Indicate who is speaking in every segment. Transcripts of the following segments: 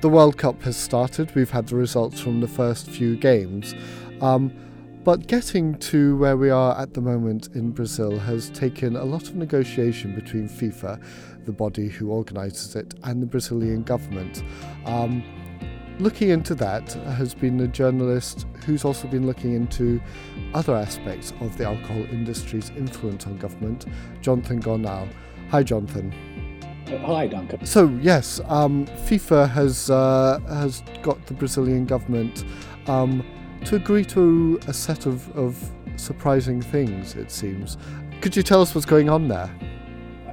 Speaker 1: the World Cup has started. We've had the results from the first few games. Um, but getting to where we are at the moment in Brazil has taken a lot of negotiation between FIFA, the body who organises it, and the Brazilian government. Um, looking into that has been a journalist who's also been looking into other aspects of the alcohol industry's influence on government, Jonathan Gornall. Hi, Jonathan.
Speaker 2: Hi, Duncan.
Speaker 1: So yes, um, FIFA has uh, has got the Brazilian government um, to agree to a set of, of surprising things, it seems. Could you tell us what's going on there?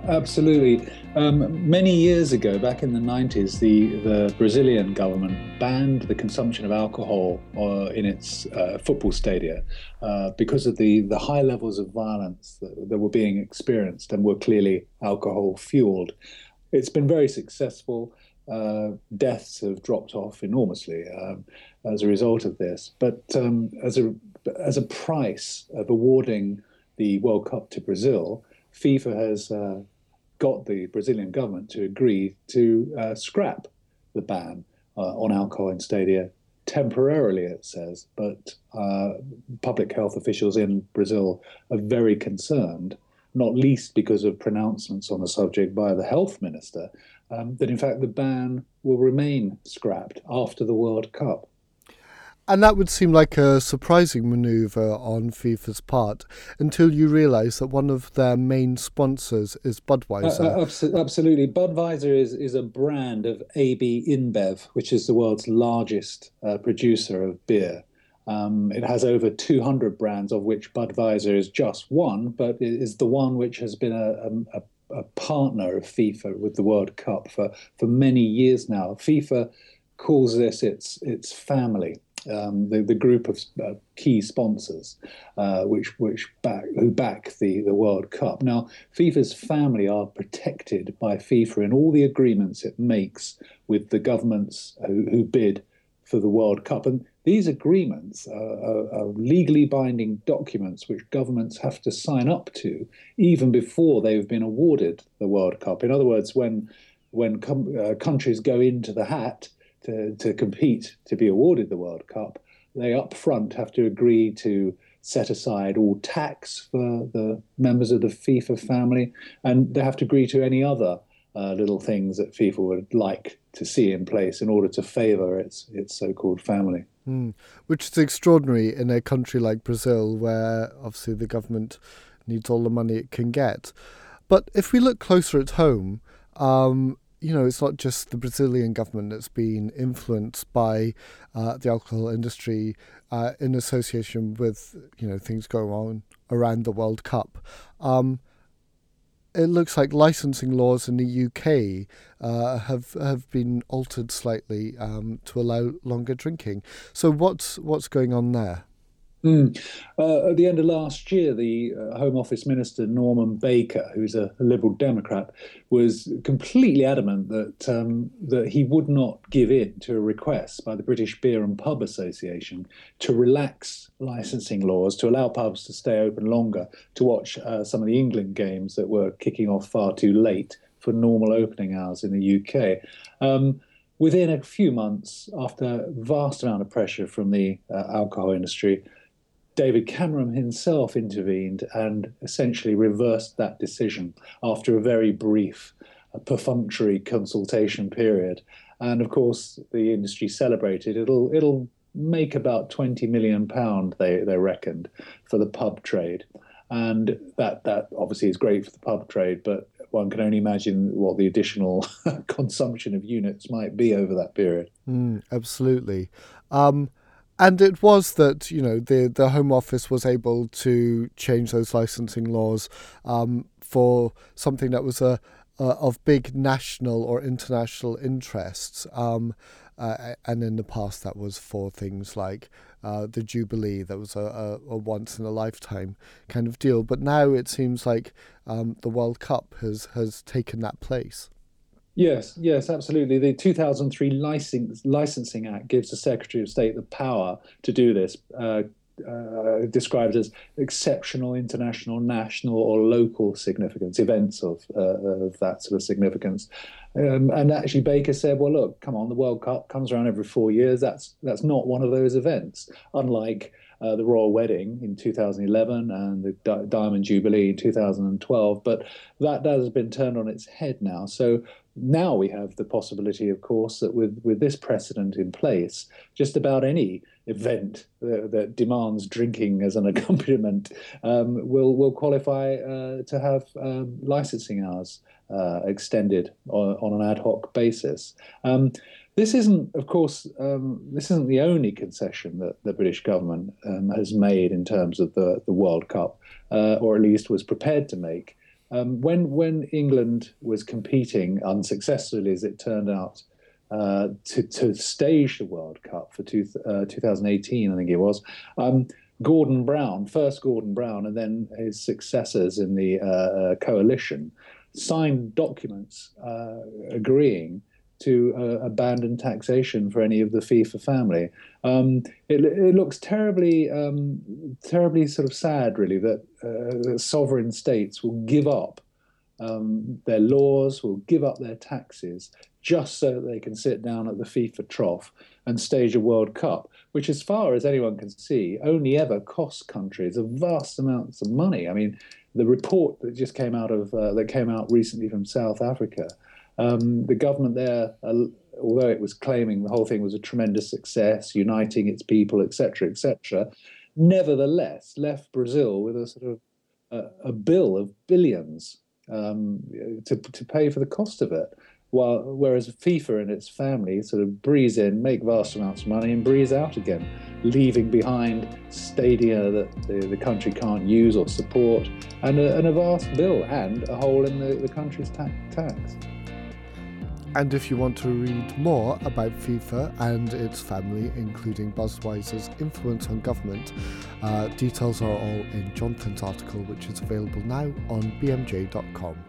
Speaker 2: Absolutely. Um, many years ago, back in the 90s, the, the Brazilian government banned the consumption of alcohol uh, in its uh, football stadia uh, because of the, the high levels of violence that, that were being experienced and were clearly alcohol fueled. It's been very successful. Uh, deaths have dropped off enormously um, as a result of this. But um, as a as a price of awarding the World Cup to Brazil, FIFA has uh, got the Brazilian government to agree to uh, scrap the ban uh, on alcohol in stadia temporarily, it says. But uh, public health officials in Brazil are very concerned, not least because of pronouncements on the subject by the health minister, um, that in fact the ban will remain scrapped after the World Cup.
Speaker 1: And that would seem like a surprising manoeuvre on FIFA's part until you realise that one of their main sponsors is Budweiser. Uh,
Speaker 2: uh, absolutely. Budweiser is, is a brand of AB InBev, which is the world's largest uh, producer of beer. Um, it has over 200 brands, of which Budweiser is just one, but it is the one which has been a, a, a partner of FIFA with the World Cup for, for many years now. FIFA calls this its its family. Um, the, the group of uh, key sponsors, uh, which which back who back the, the World Cup. Now, FIFA's family are protected by FIFA in all the agreements it makes with the governments who, who bid for the World Cup, and these agreements are, are, legally binding documents which governments have to sign up to even before they've been awarded the World Cup. In other words, when when com- uh, countries go into the hat to, to compete to be awarded the World Cup, they up front have to agree to set aside all tax for the members of the FIFA family, and they have to agree to any other uh, little things that FIFA would like to see in place in order to favour its its so-called family.
Speaker 1: Mm. Which is extraordinary in a country like Brazil, where obviously the government needs all the money it can get. But if we look closer at home, um, you know, it's not just the Brazilian government that's been influenced by uh, the alcohol industry uh, in association with, you know, things going on around the World Cup. Um, it looks like licensing laws in the UK uh, have have been altered slightly um, to allow longer drinking. So what's what's going on there?
Speaker 2: Mm. Uh, at the end of last year, the uh, Home Office Minister Norman Baker, who's a, Liberal Democrat, was completely adamant that um, that he would not give in to a request by the British Beer and Pub Association to relax licensing laws to allow pubs to stay open longer to watch uh, some of the England games that were kicking off far too late for normal opening hours in the UK. Um, within a few months, after a vast amount of pressure from the uh, alcohol industry, David Cameron himself intervened and essentially reversed that decision after a very brief, uh, perfunctory consultation period. And of course, the industry celebrated. It'll it'll make about 20 million pound they they reckoned for the pub trade and that that obviously is great for the pub trade but one can only imagine what the additional consumption of units might be over that period
Speaker 1: mm, absolutely um, and it was that you know the the Home Office was able to change those licensing laws um, for something that was a, a, of big national or international interests. Um, uh, and in the past, that was for things like uh, the Jubilee, that was a, a, a, once in a lifetime kind of deal. But now it seems like um, the World Cup has, has taken that place.
Speaker 2: Yes, yes, absolutely. The 2003 License, Licensing Act gives the Secretary of State the power to do this. Uh, uh, described as exceptional international, national, or local significance, events of, uh, of that sort of significance. Um, and actually, Baker said, "Well, look, come on, the World Cup comes around every four years. That's that's not one of those events. Unlike uh, the royal wedding in 2011 and the Di- Diamond Jubilee in 2012, but that, that has been turned on its head now. So now we have the possibility, of course, that with, with this precedent in place, just about any event that, that demands drinking as an accompaniment um, will will qualify uh, to have um, licensing hours uh, extended on, on, an ad hoc basis. Um, this isn't, of course, um, this isn't the only concession that the British government um, has made in terms of the, the World Cup, uh, or at least was prepared to make. Um, when when England was competing unsuccessfully, as it turned out, uh, to to stage the World Cup for two, uh, 2018, I think it was. Um, Gordon Brown, first Gordon Brown, and then his successors in the uh, uh, coalition, signed documents uh, agreeing to uh, abandon taxation for any of the FIFA family. Um, it, it, looks terribly, um, terribly sort of sad, really, that, uh, sovereign states will give up um, their laws, will give up their taxes just so that they can sit down at the FIFA trough and stage a World Cup, which, as far as anyone can see, only ever costs countries a vast amounts of money. I mean, the report that just came out of uh, that came out recently from South Africa um, the government there, uh, although it was claiming the whole thing was a tremendous success, uniting its people, etc., etc., nevertheless left Brazil with a sort of a bill of billions um, to to pay for the cost of it. While whereas FIFA and its family sort of breeze in, make vast amounts of money, and breeze out again, leaving behind stadia that the, the country can't use or support, and a, and a vast bill and a hole in the, the country's ta- tax.
Speaker 1: And if you want to read more about FIFA and its family, including Budweiser's influence on government, uh, details are all in Jonathan's article, which is available now on bmj.com.